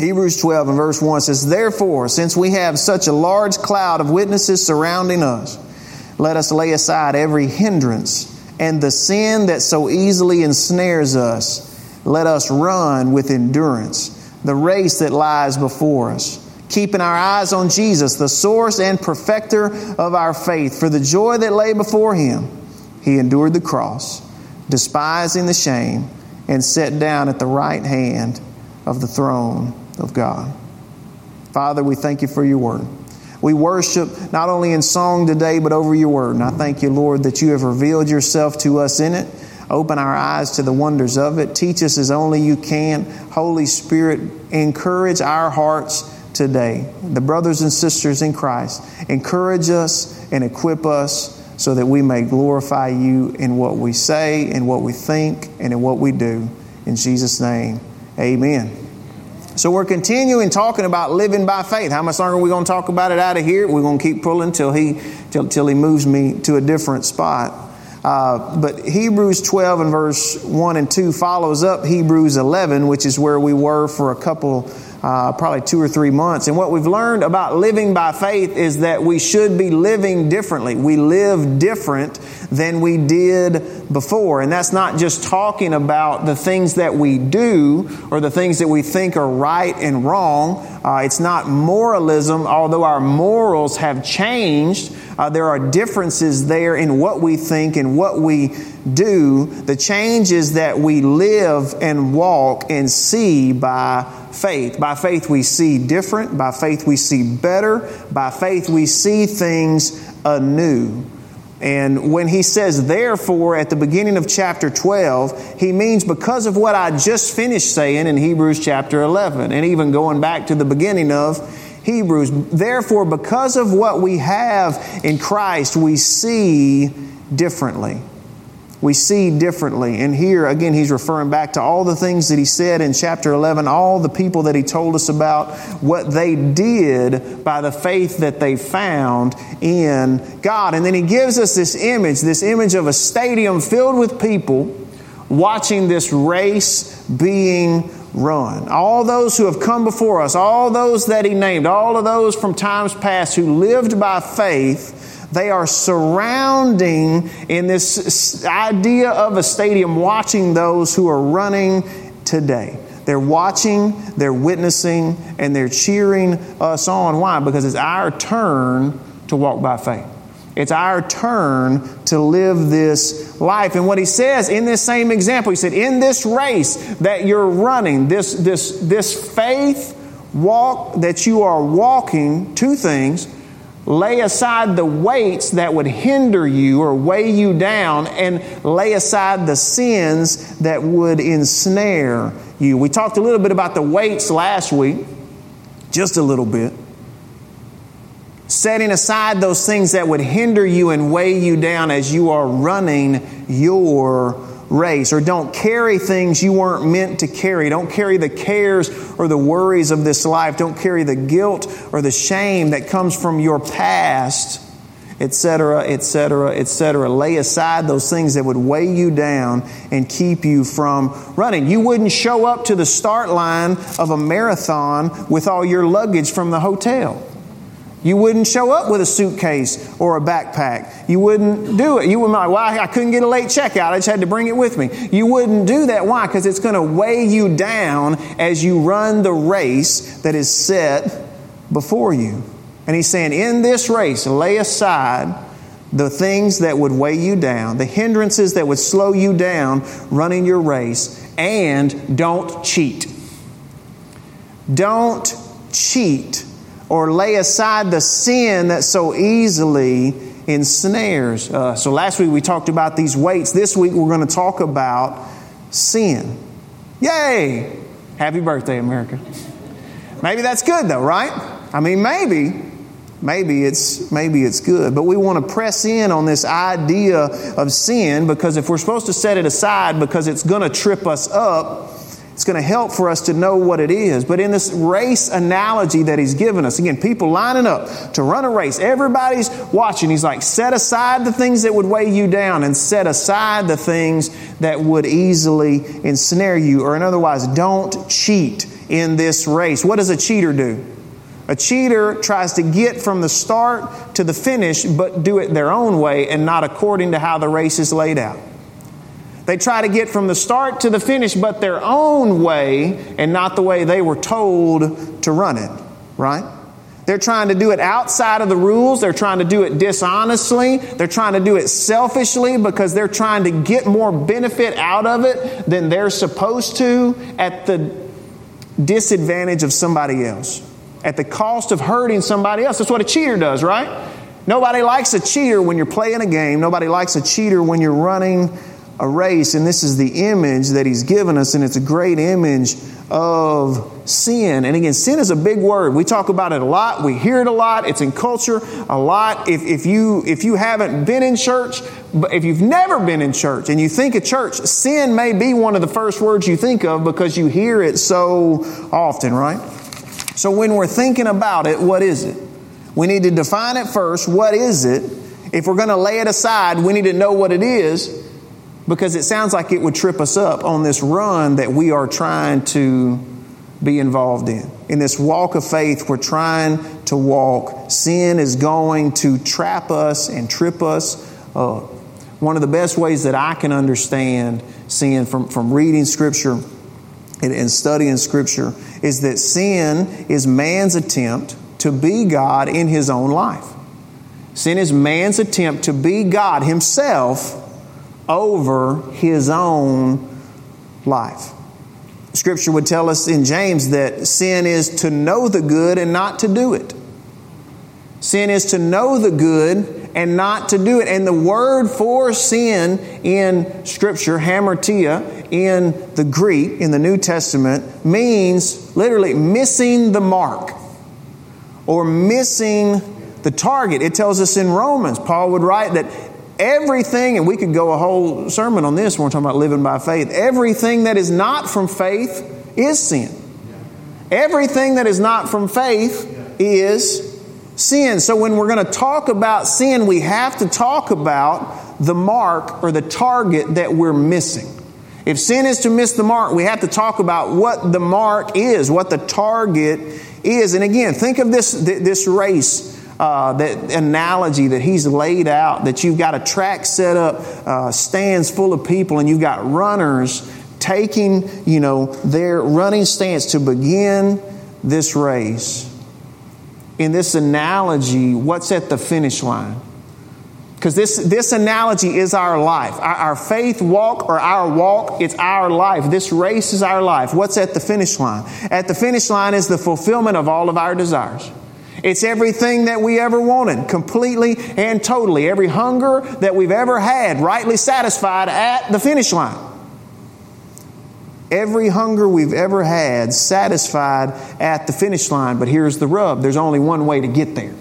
Hebrews 12 and verse 1 says, Therefore, since we have such a large cloud of witnesses surrounding us, let us lay aside every hindrance and the sin that so easily ensnares us. Let us run with endurance the race that lies before us, keeping our eyes on Jesus, the source and perfecter of our faith. For the joy that lay before him, he endured the cross, despising the shame, and sat down at the right hand of the throne of God. Father, we thank you for your word. We worship not only in song today, but over your word. And I thank you, Lord, that you have revealed yourself to us in it. Open our eyes to the wonders of it. Teach us as only you can. Holy Spirit, encourage our hearts today. The brothers and sisters in Christ, encourage us and equip us so that we may glorify you in what we say, in what we think, and in what we do. In Jesus' name, amen. So we're continuing talking about living by faith. How much longer are we going to talk about it out of here? We're going to keep pulling till he till, till he moves me to a different spot. Uh, but Hebrews 12 and verse 1 and 2 follows up Hebrews 11, which is where we were for a couple uh, probably two or three months. And what we've learned about living by faith is that we should be living differently. We live different than we did before. And that's not just talking about the things that we do or the things that we think are right and wrong. Uh, it's not moralism, although our morals have changed. Uh, there are differences there in what we think and what we do. The change is that we live and walk and see by faith. By faith, we see different. By faith, we see better. By faith, we see things anew. And when he says therefore at the beginning of chapter 12, he means because of what I just finished saying in Hebrews chapter 11, and even going back to the beginning of Hebrews. Therefore, because of what we have in Christ, we see differently we see differently. And here, again, he's referring back to all the things that he said in chapter 11, all the people that he told us about, what they did by the faith that they found in God. And then he gives us this image, this image of a stadium filled with people watching this race being run. All those who have come before us, all those that he named, all of those from times past who lived by faith they are surrounding in this idea of a stadium, watching those who are running today. They're watching, they're witnessing, and they're cheering us on. Why? Because it's our turn to walk by faith. It's our turn to live this life. And what he says in this same example, he said, in this race that you're running, this, this, this faith walk that you are walking, two things lay aside the weights that would hinder you or weigh you down and lay aside the sins that would ensnare you. We talked a little bit about the weights last week, just a little bit. Setting aside those things that would hinder you and weigh you down as you are running your race, or don't carry things you weren't meant to carry. Don't carry the cares or the worries of this life. Don't carry the guilt or the shame that comes from your past, etc., etc., etc. Lay aside those things that would weigh you down and keep you from running. You wouldn't show up to the start line of a marathon with all your luggage from the hotel. You wouldn't show up with a suitcase or a backpack. You wouldn't do it. You wouldn't like, well, I couldn't get a late checkout. I just had to bring it with me. You wouldn't do that. Why? Because it's going to weigh you down as you run the race that is set before you. And he's saying, in this race, lay aside the things that would weigh you down, the hindrances that would slow you down running your race, and don't cheat. Don't cheat or lay aside the sin that so easily ensnares. So last week we talked about these weights. This week we're going to talk about sin. Yay! Happy birthday, America. Maybe that's good though, right? I mean, maybe maybe it's maybe it's good but we want to press in on this idea of sin because if we're supposed to set it aside because it's going to trip us up it's going to help for us to know what it is. But in this race analogy that he's given us, again, people lining up to run a race, everybody's watching. He's like, set aside the things that would weigh you down and set aside the things that would easily ensnare you. Or, in other words, don't cheat in this race. What does a cheater do? A cheater tries to get from the start to the finish, but do it their own way and not according to how the race is laid out. They try to get from the start to the finish, but their own way and not the way they were told to run it, right? They're trying to do it outside of the rules. They're trying to do it dishonestly. They're trying to do it selfishly because they're trying to get more benefit out of it than they're supposed to at the disadvantage of somebody else, at the cost of hurting somebody else. That's what a cheater does, right? Nobody likes a cheater when you're playing a game. Nobody likes a cheater when you're running a race. And this is the image that he's given us, and it's a great image of sin. And again, sin is a big word. We talk about it a lot. We hear it a lot. It's in culture a lot. If, if you if you haven't been in church, but if you've never been in church and you think of church, sin may be one of the first words you think of because you hear it so often, right? So when we're thinking about it, what is it? We need to define it first. What is it? If we're going to lay it aside, we need to know what it is because it sounds like it would trip us up on this run that we are trying to be involved in. In this walk of faith, we're trying to walk. Sin is going to trap us and trip us up. One of the best ways that I can understand sin from, from reading Scripture and, and studying Scripture is that sin is man's attempt to be God in his own life. Sin is man's attempt to be God himself over his own life. Scripture would tell us in James that sin is to know the good and not to do it. Sin is to know the good and not to do it. And the word for sin in Scripture, hamartia, in the Greek, in the New Testament, means literally missing the mark or missing the target. It tells us in Romans, Paul would write that Everything, and we could go a whole sermon on this when we're talking about living by faith, everything that is not from faith is sin. Everything that is not from faith is sin. So when we're going to talk about sin, we have to talk about the mark or the target that we're missing. If sin is to miss the mark, we have to talk about what the mark is, what the target is. And again, think of this, this race uh, that analogy that he's laid out that you've got a track set up, uh, stands full of people, and you've got runners taking, you know, their running stance to begin this race. In this analogy, what's at the finish line? Because this, this analogy is our life. Our, our, faith walk or our walk, it's our life. This race is our life. What's at the finish line? At the finish line is the fulfillment of all of our desires. It's everything that we ever wanted, completely and totally. Every hunger that we've ever had, rightly satisfied at the finish line. Every hunger we've ever had, satisfied at the finish line. But here's the rub there's only one way to get there.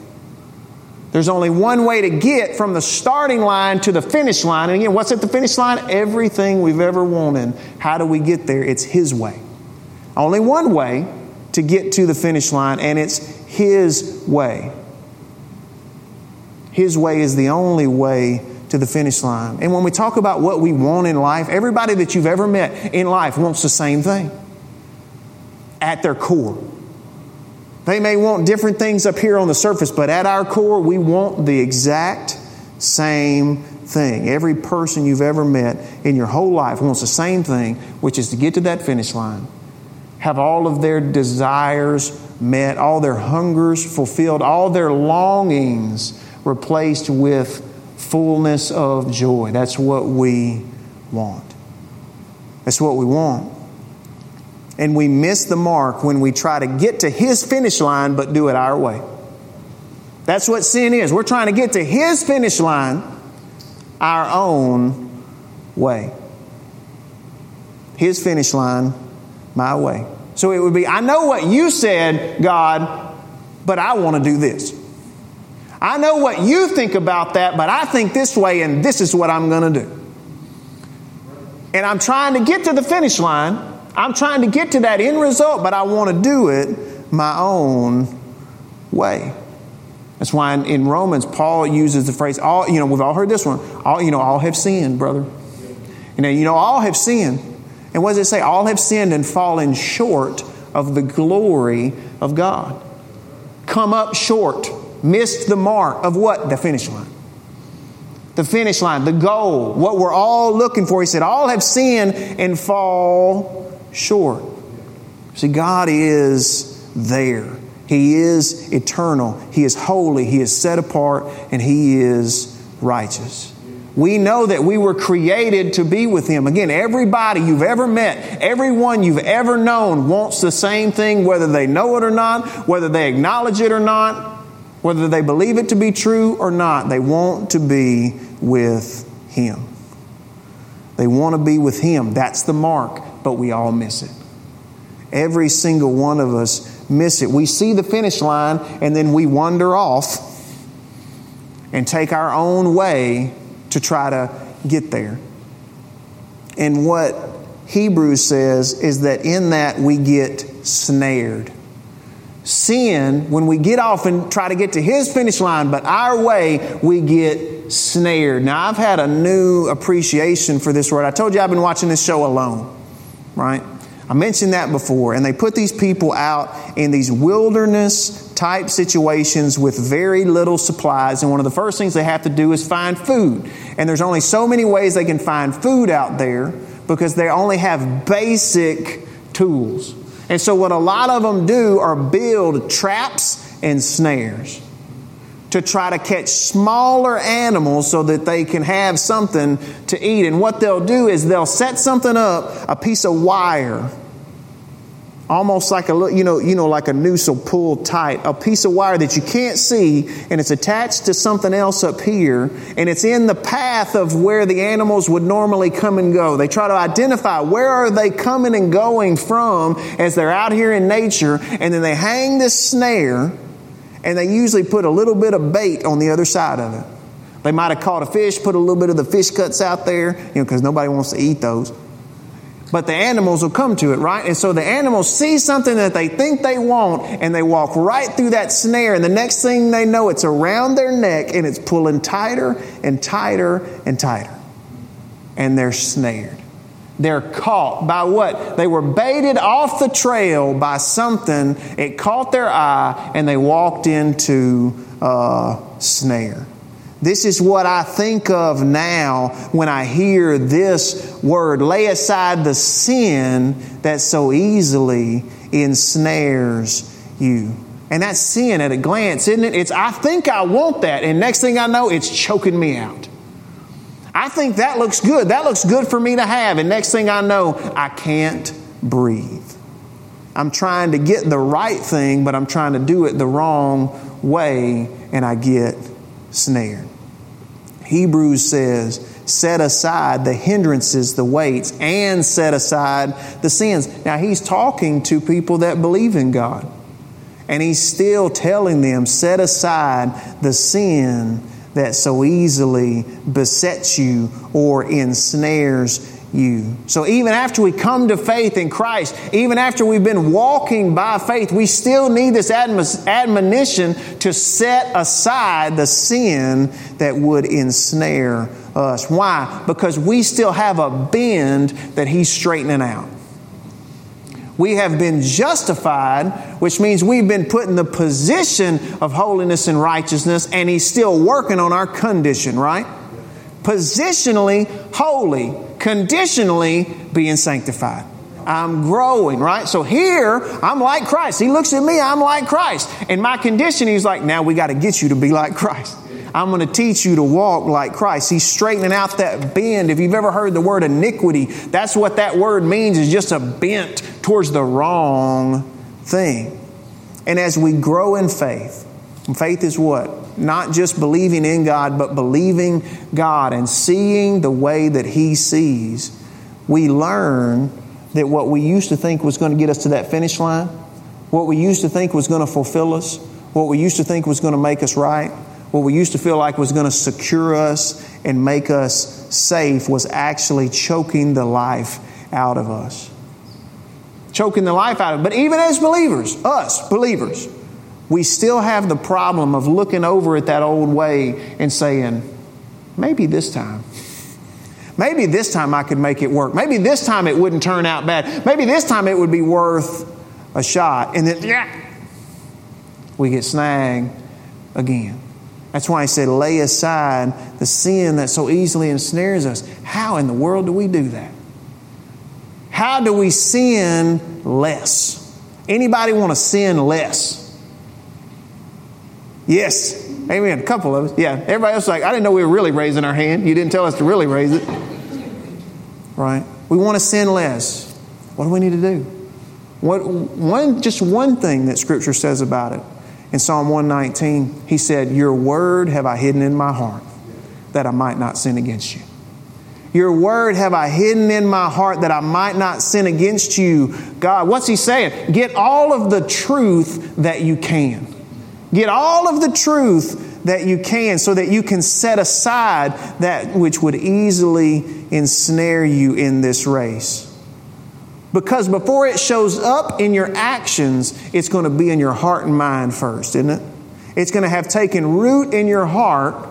There's only one way to get from the starting line to the finish line. And again, what's at the finish line? Everything we've ever wanted. How do we get there? It's His way. Only one way to get to the finish line, and it's His way. His way is the only way to the finish line. And when we talk about what we want in life, everybody that you've ever met in life wants the same thing at their core. They may want different things up here on the surface, but at our core, we want the exact same thing. Every person you've ever met in your whole life wants the same thing, which is to get to that finish line have all of their desires met, all their hungers fulfilled, all their longings replaced with fullness of joy. That's what we want. That's what we want. And we miss the mark when we try to get to His finish line but do it our way. That's what sin is. We're trying to get to His finish line our own way. His finish line my way. So it would be, I know what you said, God, but I want to do this. I know what you think about that, but I think this way, and this is what I'm going to do. And I'm trying to get to the finish line. I'm trying to get to that end result, but I want to do it my own way. That's why in, in, Romans, Paul uses the phrase, all, you know, we've all heard this one, all, you know, all have sinned, brother. Know, you know, all have sinned. And what does it say? All have sinned and fallen short of the glory of God. Come up short, missed the mark of what? The finish line. The finish line, the goal, what we're all looking for. He said, All have sinned and fall short. See, God is there. He is eternal. He is holy. He is set apart, and He is righteous. We know that we were created to be with Him. Again, everybody you've ever met, everyone you've ever known wants the same thing, whether they know it or not, whether they acknowledge it or not, whether they believe it to be true or not. They want to be with Him. They want to be with Him. That's the mark, but we all miss it. Every single one of us miss it. We see the finish line and then we wander off and take our own way to try to get there. And what Hebrews says is that in that we get snared. Sin, when we get off and try to get to his finish line, but our way, we get snared. Now, I've had a new appreciation for this word. I told you I've been watching this show alone, right? I mentioned that before. And they put these people out in these wilderness type situations with very little supplies. And one of the first things they have to do is find food. And there's only so many ways they can find food out there because they only have basic tools. And so, what a lot of them do are build traps and snares to try to catch smaller animals so that they can have something to eat. And what they'll do is they'll set something up, a piece of wire, almost like a you know you know like a noose will pull tight a piece of wire that you can't see and it's attached to something else up here and it's in the path of where the animals would normally come and go they try to identify where are they coming and going from as they're out here in nature and then they hang this snare and they usually put a little bit of bait on the other side of it they might have caught a fish put a little bit of the fish cuts out there you know because nobody wants to eat those but the animals will come to it, right? And so the animals see something that they think they want and they walk right through that snare. And the next thing they know, it's around their neck and it's pulling tighter and tighter and tighter. And they're snared. They're caught by what? They were baited off the trail by something. It caught their eye and they walked into a snare. This is what I think of now when I hear this word lay aside the sin that so easily ensnares you. And that's sin at a glance, isn't it? It's, I think I want that, and next thing I know, it's choking me out. I think that looks good. That looks good for me to have, and next thing I know, I can't breathe. I'm trying to get the right thing, but I'm trying to do it the wrong way, and I get snared. Hebrews says, set aside the hindrances, the weights, and set aside the sins. Now, he's talking to people that believe in God. And he's still telling them, set aside the sin that so easily besets you or ensnares you. So even after we come to faith in Christ, even after we've been walking by faith, we still need this admonition to set aside the sin that would ensnare us. Why? Because we still have a bend that He's straightening out. We have been justified, which means we've been put in the position of holiness and righteousness, and He's still working on our condition, right? Positionally holy conditionally being sanctified. I'm growing, right? So here, I'm like Christ. He looks at me, I'm like Christ. And my condition, he's like, now we got to get you to be like Christ. I'm going to teach you to walk like Christ. He's straightening out that bend. If you've ever heard the word iniquity, that's what that word means is just a bent towards the wrong thing. And as we grow in faith, faith is what? not just believing in God, but believing God and seeing the way that He sees, we learn that what we used to think was going to get us to that finish line, what we used to think was going to fulfill us, what we used to think was going to make us right, what we used to feel like was going to secure us and make us safe was actually choking the life out of us. Choking the life out of it. But even as believers, us believers, we still have the problem of looking over at that old way and saying, maybe this time. Maybe this time I could make it work. Maybe this time it wouldn't turn out bad. Maybe this time it would be worth a shot, and then yeah, we get snagged again. That's why he said, lay aside the sin that so easily ensnares us. How in the world do we do that? How do we sin less? Anybody want to sin less? Yes. Amen. A couple of us. Yeah. Everybody else like, I didn't know we were really raising our hand. You didn't tell us to really raise it. Right? We want to sin less. What do we need to do? What, one, just one thing that Scripture says about it. In Psalm 119, he said, Your word have I hidden in my heart that I might not sin against you. Your word have I hidden in my heart that I might not sin against you. God, what's he saying? Get all of the truth that you can. Get all of the truth that you can so that you can set aside that which would easily ensnare you in this race. Because before it shows up in your actions, it's going to be in your heart and mind first, isn't it? It's going to have taken root in your heart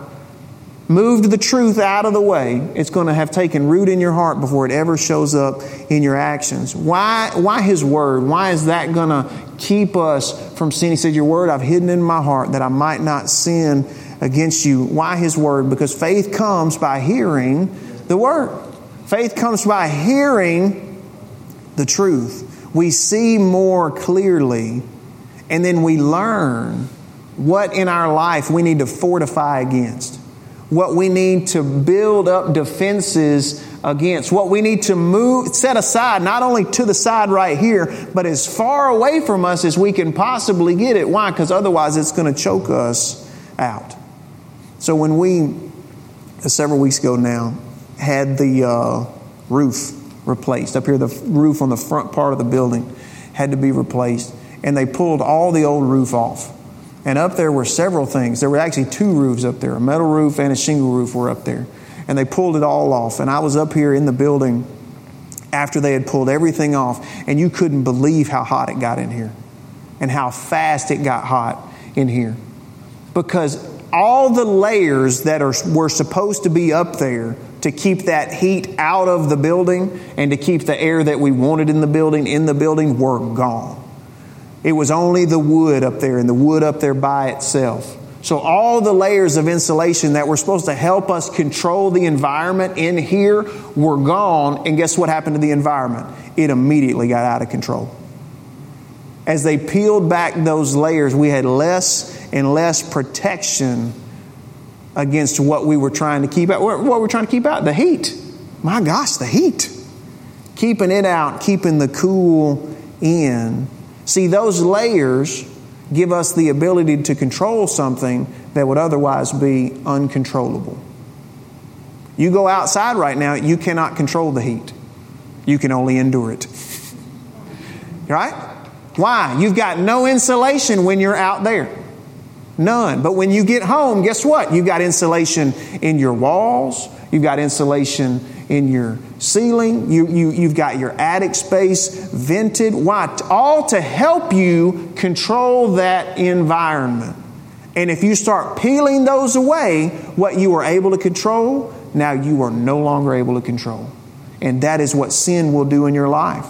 moved the truth out of the way, it's going to have taken root in your heart before it ever shows up in your actions. Why, why His Word? Why is that going to keep us from sinning? He said, Your Word I've hidden in my heart that I might not sin against you. Why His Word? Because faith comes by hearing the Word. Faith comes by hearing the truth. We see more clearly, and then we learn what in our life we need to fortify against what we need to build up defenses against, what we need to move, set aside, not only to the side right here, but as far away from us as we can possibly get it. Why? Because otherwise it's going to choke us out. So when we, several weeks ago now, had the uh, roof replaced, up here, the roof on the front part of the building had to be replaced, and they pulled all the old roof off. And up there were several things. There were actually two roofs up there a metal roof and a shingle roof were up there. And they pulled it all off. And I was up here in the building after they had pulled everything off, and you couldn't believe how hot it got in here and how fast it got hot in here. Because all the layers that are, were supposed to be up there to keep that heat out of the building and to keep the air that we wanted in the building in the building were gone. It was only the wood up there and the wood up there by itself. So, all the layers of insulation that were supposed to help us control the environment in here were gone. And guess what happened to the environment? It immediately got out of control. As they peeled back those layers, we had less and less protection against what we were trying to keep out. What we're trying to keep out? The heat. My gosh, the heat. Keeping it out, keeping the cool in See, those layers give us the ability to control something that would otherwise be uncontrollable. You go outside right now, you cannot control the heat. You can only endure it. right? Why? You've got no insulation when you're out there. None. But when you get home, guess what? You've got insulation in your walls, you've got insulation in your ceiling. You, you, you've got your attic space vented. Why? All to help you control that environment. And if you start peeling those away, what you were able to control, now you are no longer able to control. And that is what sin will do in your life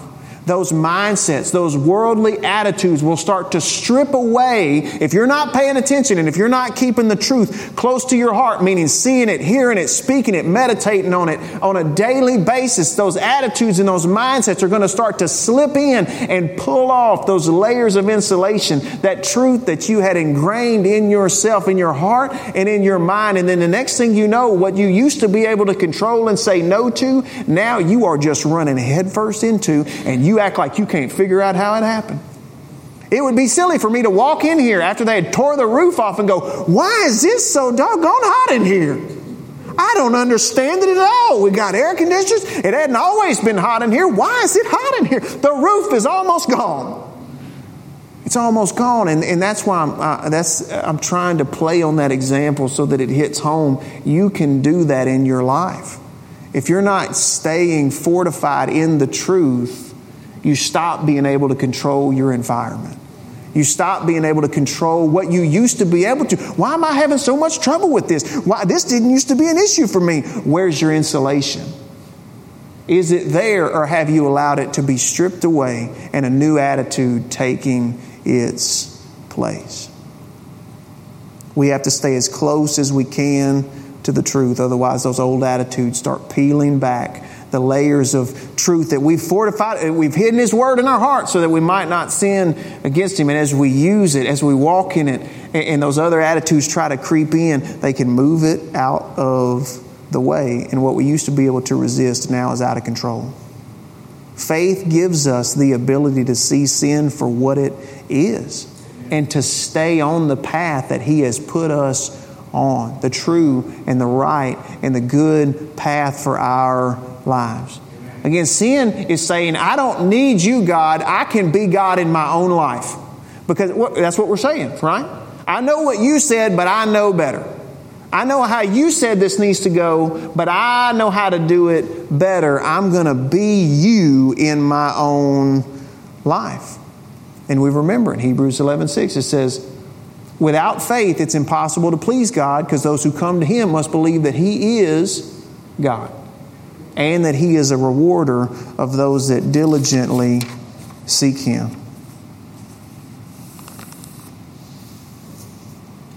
those mindsets, those worldly attitudes will start to strip away if you're not paying attention and if you're not keeping the truth close to your heart, meaning seeing it, hearing it, speaking it, meditating on it on a daily basis. Those attitudes and those mindsets are going to start to slip in and pull off those layers of insulation, that truth that you had ingrained in yourself, in your heart, and in your mind. And then the next thing you know, what you used to be able to control and say no to, now you are just running headfirst into, and you act like you can't figure out how it happened. It would be silly for me to walk in here after they had tore the roof off and go, Why is this so doggone hot in here? I don't understand it at all. We got air conditioners. It hadn't always been hot in here. Why is it hot in here? The roof is almost gone. It's almost gone, and, and that's why I'm, uh, that's, I'm trying to play on that example so that it hits home. You can do that in your life. If you're not staying fortified in the truth, you stop being able to control your environment. You stop being able to control what you used to be able to. Why am I having so much trouble with this? Why this didn't used to be an issue for me? Where's your insulation? Is it there, or have you allowed it to be stripped away and a new attitude taking its place? We have to stay as close as we can to the truth, otherwise, those old attitudes start peeling back the layers of truth that we've fortified, we've hidden His Word in our hearts so that we might not sin against Him. And as we use it, as we walk in it, and those other attitudes try to creep in, they can move it out of the way. And what we used to be able to resist now is out of control. Faith gives us the ability to see sin for what it is and to stay on the path that He has put us on the true and the right and the good path for our lives. Again, sin is saying, I don't need you, God. I can be God in my own life. Because that's what we're saying, right? I know what you said, but I know better. I know how you said this needs to go, but I know how to do it better. I'm going to be you in my own life. And we remember in Hebrews 11 6, it says, Without faith, it's impossible to please God because those who come to Him must believe that He is God and that He is a rewarder of those that diligently seek Him.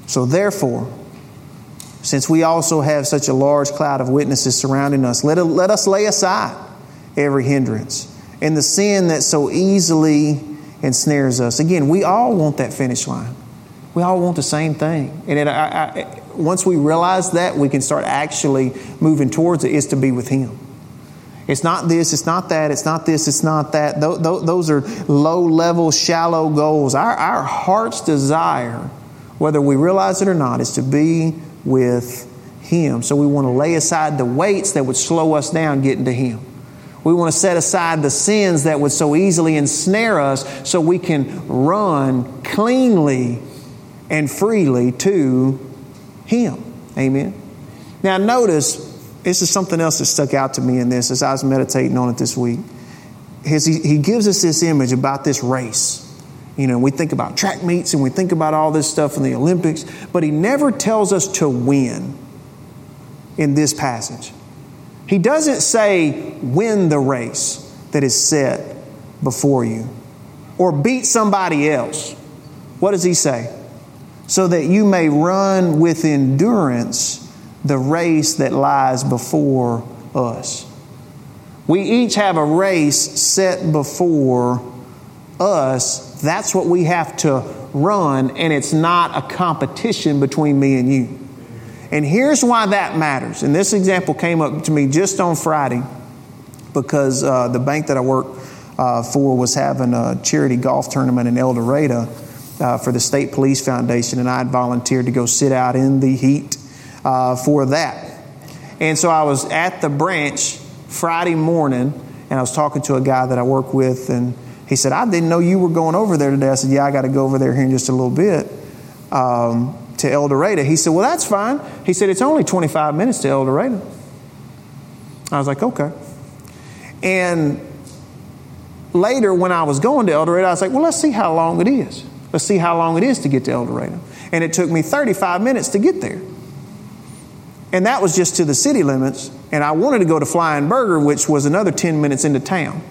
So, therefore, since we also have such a large cloud of witnesses surrounding us, let, let us lay aside every hindrance and the sin that so easily ensnares us. Again, we all want that finish line. We all want the same thing. And it, I, I, once we realize that, we can start actually moving towards it, is to be with Him. It's not this, it's not that, it's not this, it's not that. Those are low level, shallow goals. Our, our heart's desire, whether we realize it or not, is to be with Him. So we want to lay aside the weights that would slow us down getting to Him. We want to set aside the sins that would so easily ensnare us so we can run cleanly and freely to Him. Amen. Now, notice this is something else that stuck out to me in this as I was meditating on it this week. His, he, he gives us this image about this race. You know, we think about track meets and we think about all this stuff in the Olympics, but he never tells us to win in this passage. He doesn't say win the race that is set before you or beat somebody else. What does he say? So that you may run with endurance the race that lies before us. We each have a race set before us. That's what we have to run, and it's not a competition between me and you. And here's why that matters. And this example came up to me just on Friday because uh, the bank that I work uh, for was having a charity golf tournament in El Dorado uh, for the State Police Foundation, and I had volunteered to go sit out in the heat uh, for that. And so I was at the branch Friday morning, and I was talking to a guy that I work with, and he said, I didn't know you were going over there today. I said, Yeah, I got to go over there here in just a little bit um, to El Dorado. He said, Well, that's fine. He said, It's only 25 minutes to El Dorado. I was like, Okay. And later, when I was going to El Dorado, I was like, Well, let's see how long it is. Let's see how long it is to get to El Dorado. And it took me 35 minutes to get there. And that was just to the city limits. And I wanted to go to Flying Burger, which was another 10 minutes into town.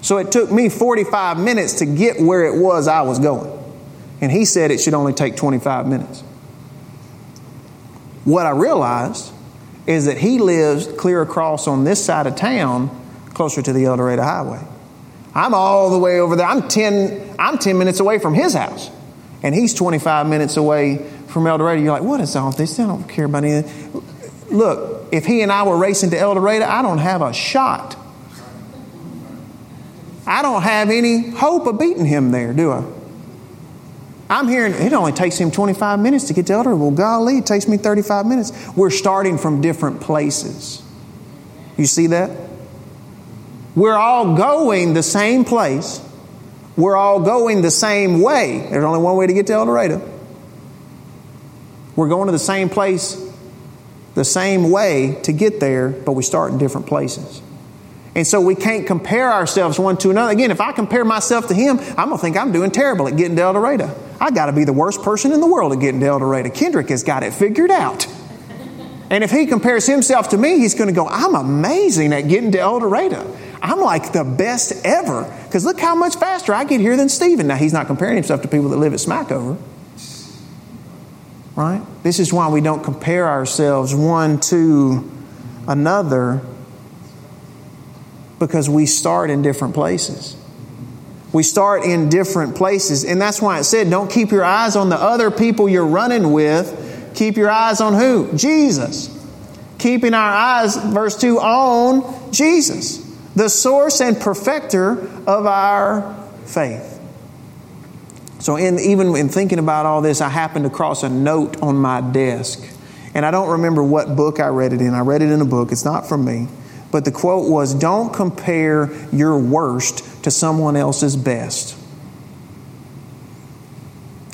So it took me 45 minutes to get where it was I was going. And he said it should only take 25 minutes. What I realized is that he lives clear across on this side of town, closer to the El Dorado Highway. I'm all the way over there. I'm 10, I'm 10 minutes away from his house. And he's 25 minutes away from El Dorado, you're like, what is all this? I don't care about anything. Look, if he and I were racing to El Dorado, I don't have a shot. I don't have any hope of beating him there, do I? I'm hearing it only takes him 25 minutes to get to El Dorado. Well, golly, it takes me 35 minutes. We're starting from different places. You see that? We're all going the same place. We're all going the same way. There's only one way to get to El Dorado. We're going to the same place, the same way to get there, but we start in different places. And so we can't compare ourselves one to another. Again, if I compare myself to him, I'm going to think I'm doing terrible at getting to El Dorado. I got to be the worst person in the world at getting to El Dorado. Kendrick has got it figured out. And if he compares himself to me, he's going to go, I'm amazing at getting to El Dorado. I'm like the best ever. Because look how much faster I get here than Stephen. Now, he's not comparing himself to people that live at Smackover. Right? This is why we don't compare ourselves one to another because we start in different places. We start in different places. And that's why it said, don't keep your eyes on the other people you're running with. Keep your eyes on who? Jesus. Keeping our eyes, verse 2, on Jesus, the source and perfecter of our faith. So, in, even in thinking about all this, I happened across a note on my desk. And I don't remember what book I read it in. I read it in a book, it's not from me. But the quote was Don't compare your worst to someone else's best.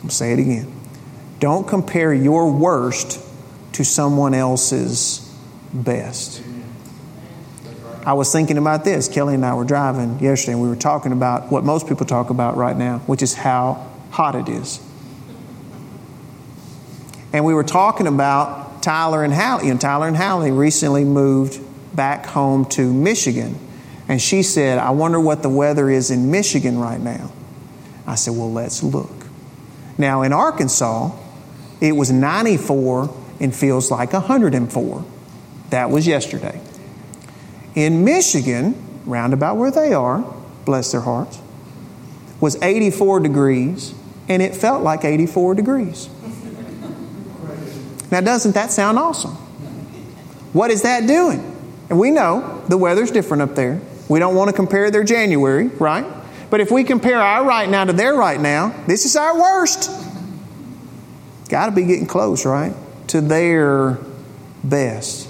I'll say it again. Don't compare your worst to someone else's best. I was thinking about this. Kelly and I were driving yesterday, and we were talking about what most people talk about right now, which is how hot it is. And we were talking about Tyler and Hallie. And Tyler and Hallie recently moved back home to Michigan. And she said, I wonder what the weather is in Michigan right now. I said, Well, let's look. Now, in Arkansas, it was 94 and feels like 104. That was yesterday. In Michigan, roundabout where they are, bless their hearts, was 84 degrees and it felt like 84 degrees. Now, doesn't that sound awesome? What is that doing? And we know the weather's different up there. We don't want to compare their January, right? But if we compare our right now to their right now, this is our worst. Got to be getting close, right? To their best.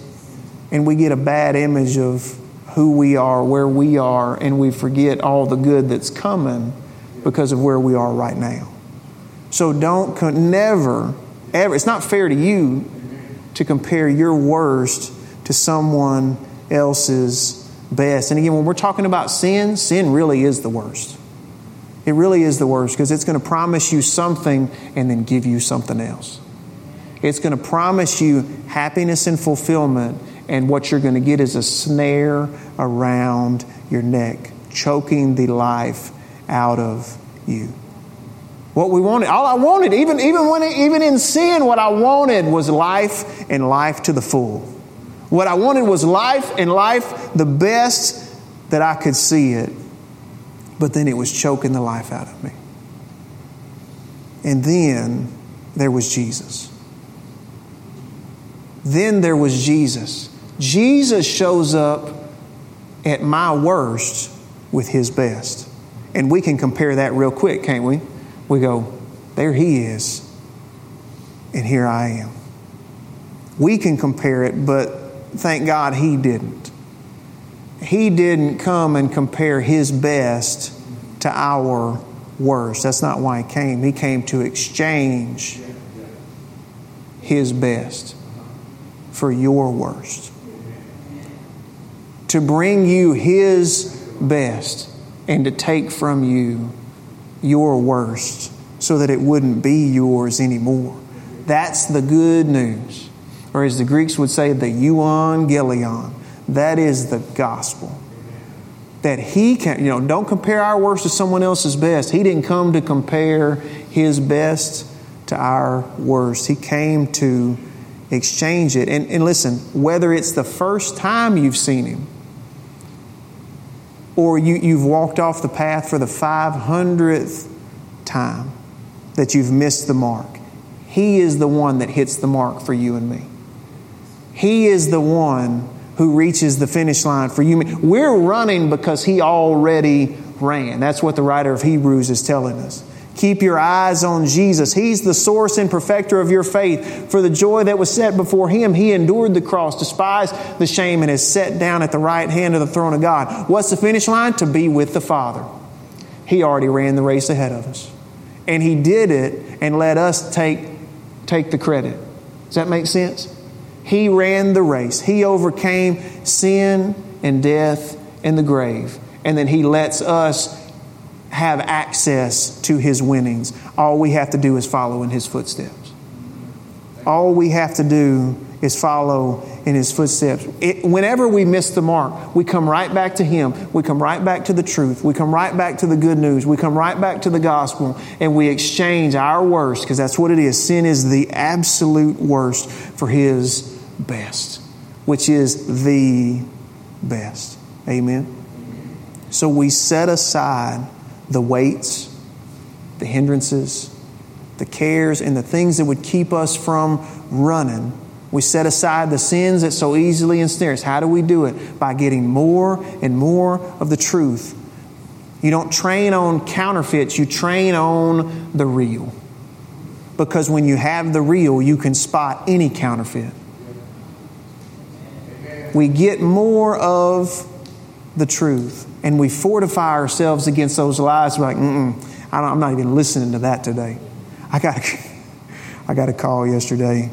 And we get a bad image of who we are, where we are, and we forget all the good that's coming because of where we are right now. So don't, never, ever, it's not fair to you to compare your worst to someone else's best. And again, when we're talking about sin, sin really is the worst. It really is the worst because it's going to promise you something and then give you something else. It's going to promise you happiness and fulfillment, and what you're going to get is a snare around your neck, choking the life out of you. What we wanted, all I wanted, even, even, when, even in sin, what I wanted was life and life to the full. What I wanted was life and life the best that I could see it. But then it was choking the life out of me. And then there was Jesus. Then there was Jesus. Jesus shows up at my worst with his best. And we can compare that real quick, can't we? We go, there he is, and here I am. We can compare it, but thank God he didn't. He didn't come and compare his best to our worst. That's not why he came. He came to exchange his best for your worst. To bring you his best and to take from you your worst so that it wouldn't be yours anymore. That's the good news or as the Greeks would say, the euangelion. That is the gospel. That he can, you know, don't compare our worst to someone else's best. He didn't come to compare his best to our worst. He came to exchange it. And, and listen, whether it's the first time you've seen him, or you, you've walked off the path for the 500th time that you've missed the mark, He is the one that hits the mark for you and me. He is the one who reaches the finish line for you. We're running because He already ran. That's what the writer of Hebrews is telling us. Keep your eyes on Jesus. He's the source and perfecter of your faith. For the joy that was set before him, he endured the cross, despised the shame, and is set down at the right hand of the throne of God. What's the finish line? To be with the Father. He already ran the race ahead of us. And he did it and let us take, take the credit. Does that make sense? He ran the race. He overcame sin and death and the grave. And then He lets us have access to His winnings. All we have to do is follow in His footsteps. All we have to do is follow in his footsteps. It, whenever we miss the mark, we come right back to him. We come right back to the truth. We come right back to the good news. We come right back to the gospel and we exchange our worst, because that's what it is. Sin is the absolute worst for his best, which is the best. Amen. So we set aside the weights, the hindrances, the cares, and the things that would keep us from running we set aside the sins that so easily ensnare us. How do we do it? By getting more and more of the truth. You don't train on counterfeits, you train on the real. Because when you have the real, you can spot any counterfeit. We get more of the truth and we fortify ourselves against those lies. We're like, I'm not even listening to that today. I got, I got a call yesterday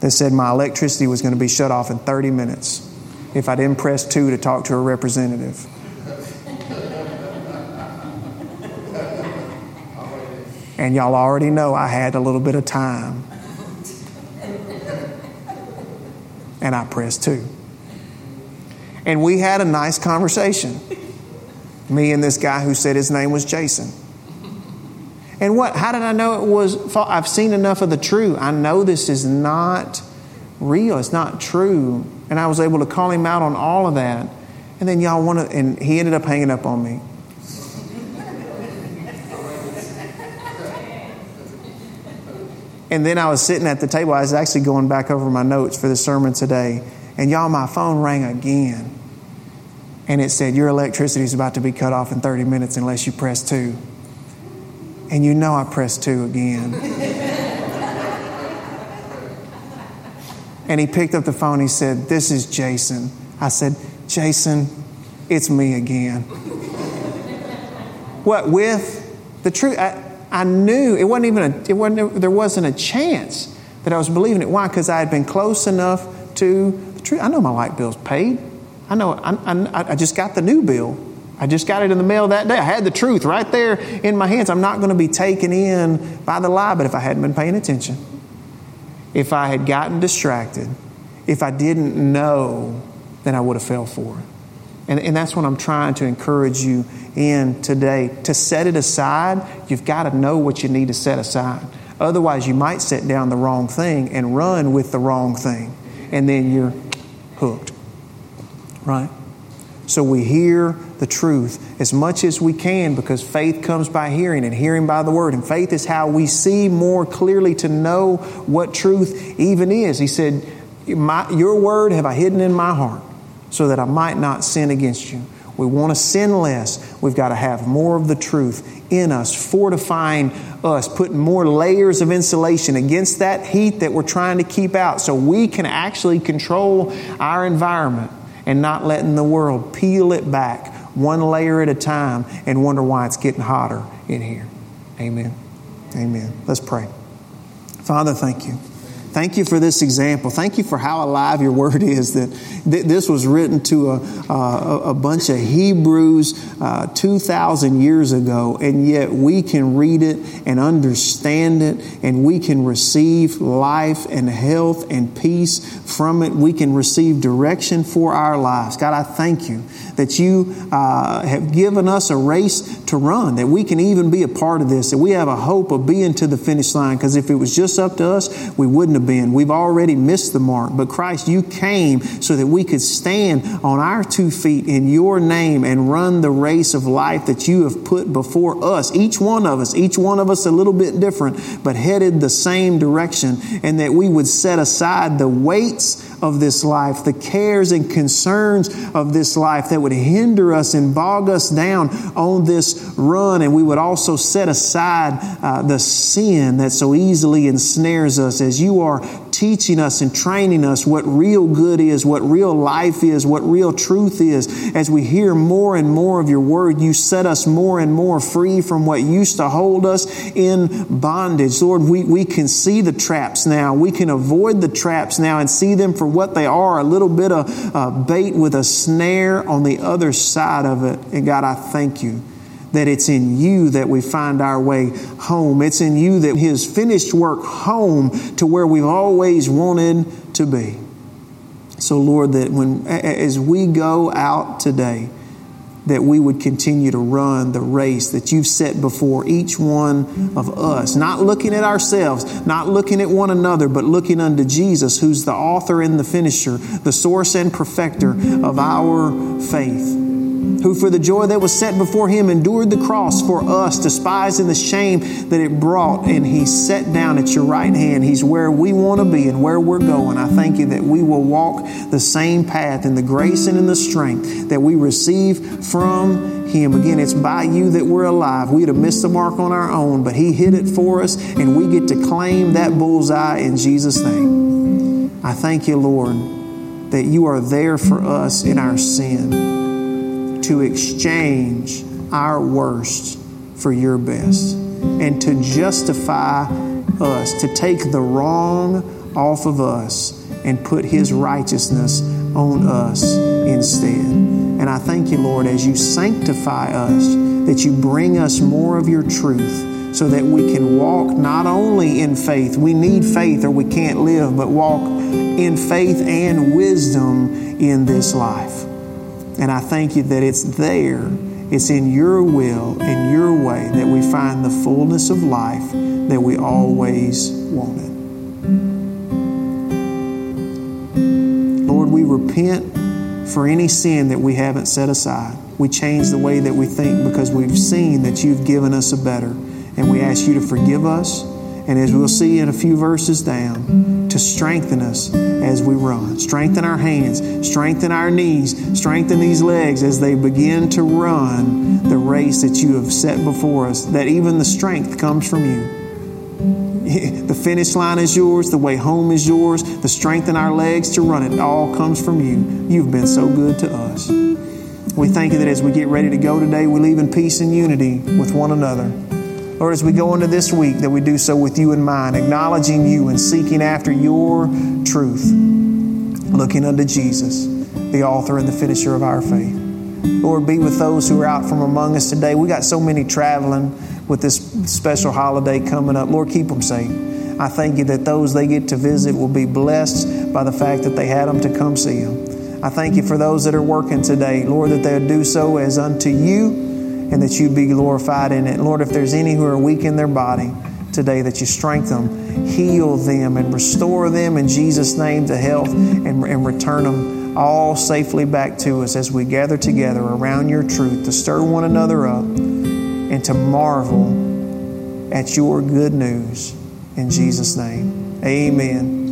that said my electricity was going to be shut off in 30 minutes if I didn't press two to talk to a representative. And y'all already know I had a little bit of time. And I pressed two. And we had a nice conversation. Me and this guy who said his name was Jason. And what? How did I know it was? I've seen enough of the true. I know this is not real. It's not true. And I was able to call him out on all of that. And then y'all want to, and he ended up hanging up on me. and then I was sitting at the table. I was actually going back over my notes for the sermon today. And y'all, my phone rang again. And it said, Your electricity is about to be cut off in 30 minutes unless you press two. And you know I pressed two again. and he picked up the phone. He said, This is Jason. I said, Jason, it's me again. what, with the truth? I, I knew it wasn't even a, it wasn't, there wasn't a chance that I was believing it. Why? Because I had been close enough to the truth. I know my light bill's paid. I know, I, I, I just got the new bill. I just got it in the mail that day. I had the truth right there in my hands. I'm not going to be taken in by the lie, but if I hadn't been paying attention, if I had gotten distracted, if I didn't know, then I would have fell for it. And, and that's what I'm trying to encourage you in today. To set it aside, you've got to know what you need to set aside. Otherwise, you might set down the wrong thing and run with the wrong thing, and then you're hooked. Right? So we hear the truth as much as we can because faith comes by hearing and hearing by the word. And faith is how we see more clearly to know what truth even is. He said, Your word have I hidden in my heart so that I might not sin against you. We want to sin less. We've got to have more of the truth in us, fortifying us, putting more layers of insulation against that heat that we're trying to keep out so we can actually control our environment and not letting the world peel it back one layer at a time and wonder why it's getting hotter in here. Amen. Amen. Let's pray. Father, thank you. Thank you for this example. Thank you for how alive your word is. That this was written to a, a, a bunch of Hebrews uh, 2,000 years ago, and yet we can read it and understand it, and we can receive life and health and peace from it. We can receive direction for our lives. God, I thank you that you uh, have given us a race to run, that we can even be a part of this, that we have a hope of being to the finish line. Because if it was just up to us, we wouldn't have been. We've already missed the mark. But Christ, you came so that we could stand on our two feet in your name and run the race of life that you have put before us. Each one of us, each one of us a little bit different, but headed the same direction. And that we would set aside the weights of this life, the cares and concerns of this life that would hinder us and bog us down on this run. And we would also set aside uh, the sin that so easily ensnares us as you are teaching us and training us what real good is, what real life is, what real truth is. As we hear more and more of your word, you set us more and more free from what used to hold us in bondage. Lord, we, we can see the traps now. We can avoid the traps now and see them for what they are a little bit of uh, bait with a snare on the other side of it. And God, I thank you that it's in you that we find our way home. It's in you that His finished work home to where we've always wanted to be. So, Lord, that when as we go out today, that we would continue to run the race that you've set before each one of us, not looking at ourselves, not looking at one another, but looking unto Jesus, who's the author and the finisher, the source and perfecter of our faith who for the joy that was set before him endured the cross for us, despising the shame that it brought, and he sat down at your right hand. He's where we want to be and where we're going. I thank you that we will walk the same path in the grace and in the strength that we receive from him. Again, it's by you that we're alive. We'd have missed the mark on our own, but he hit it for us, and we get to claim that bullseye in Jesus' name. I thank you, Lord, that you are there for us in our sin to exchange our worst for your best and to justify us, to take the wrong off of us and put His righteousness on us instead. And I thank you, Lord, as you sanctify us, that you bring us more of your truth so that we can walk not only in faith, we need faith or we can't live, but walk in faith and wisdom in this life. And I thank you that it's there, it's in your will, in your way, that we find the fullness of life that we always wanted. Lord, we repent for any sin that we haven't set aside. We change the way that we think because we've seen that you've given us a better. And we ask you to forgive us. And as we'll see in a few verses down, to strengthen us as we run. Strengthen our hands, strengthen our knees, strengthen these legs as they begin to run the race that you have set before us, that even the strength comes from you. The finish line is yours, the way home is yours, the strength in our legs to run it all comes from you. You've been so good to us. We thank you that as we get ready to go today, we leave in peace and unity with one another. Lord, as we go into this week, that we do so with you in mind, acknowledging you and seeking after your truth, looking unto Jesus, the author and the finisher of our faith. Lord, be with those who are out from among us today. We got so many traveling with this special holiday coming up. Lord, keep them safe. I thank you that those they get to visit will be blessed by the fact that they had them to come see them. I thank you for those that are working today, Lord, that they'll do so as unto you and that you be glorified in it. Lord, if there's any who are weak in their body today, that you strengthen them, heal them, and restore them in Jesus' name to health and, and return them all safely back to us as we gather together around your truth to stir one another up and to marvel at your good news. In Jesus' name, amen.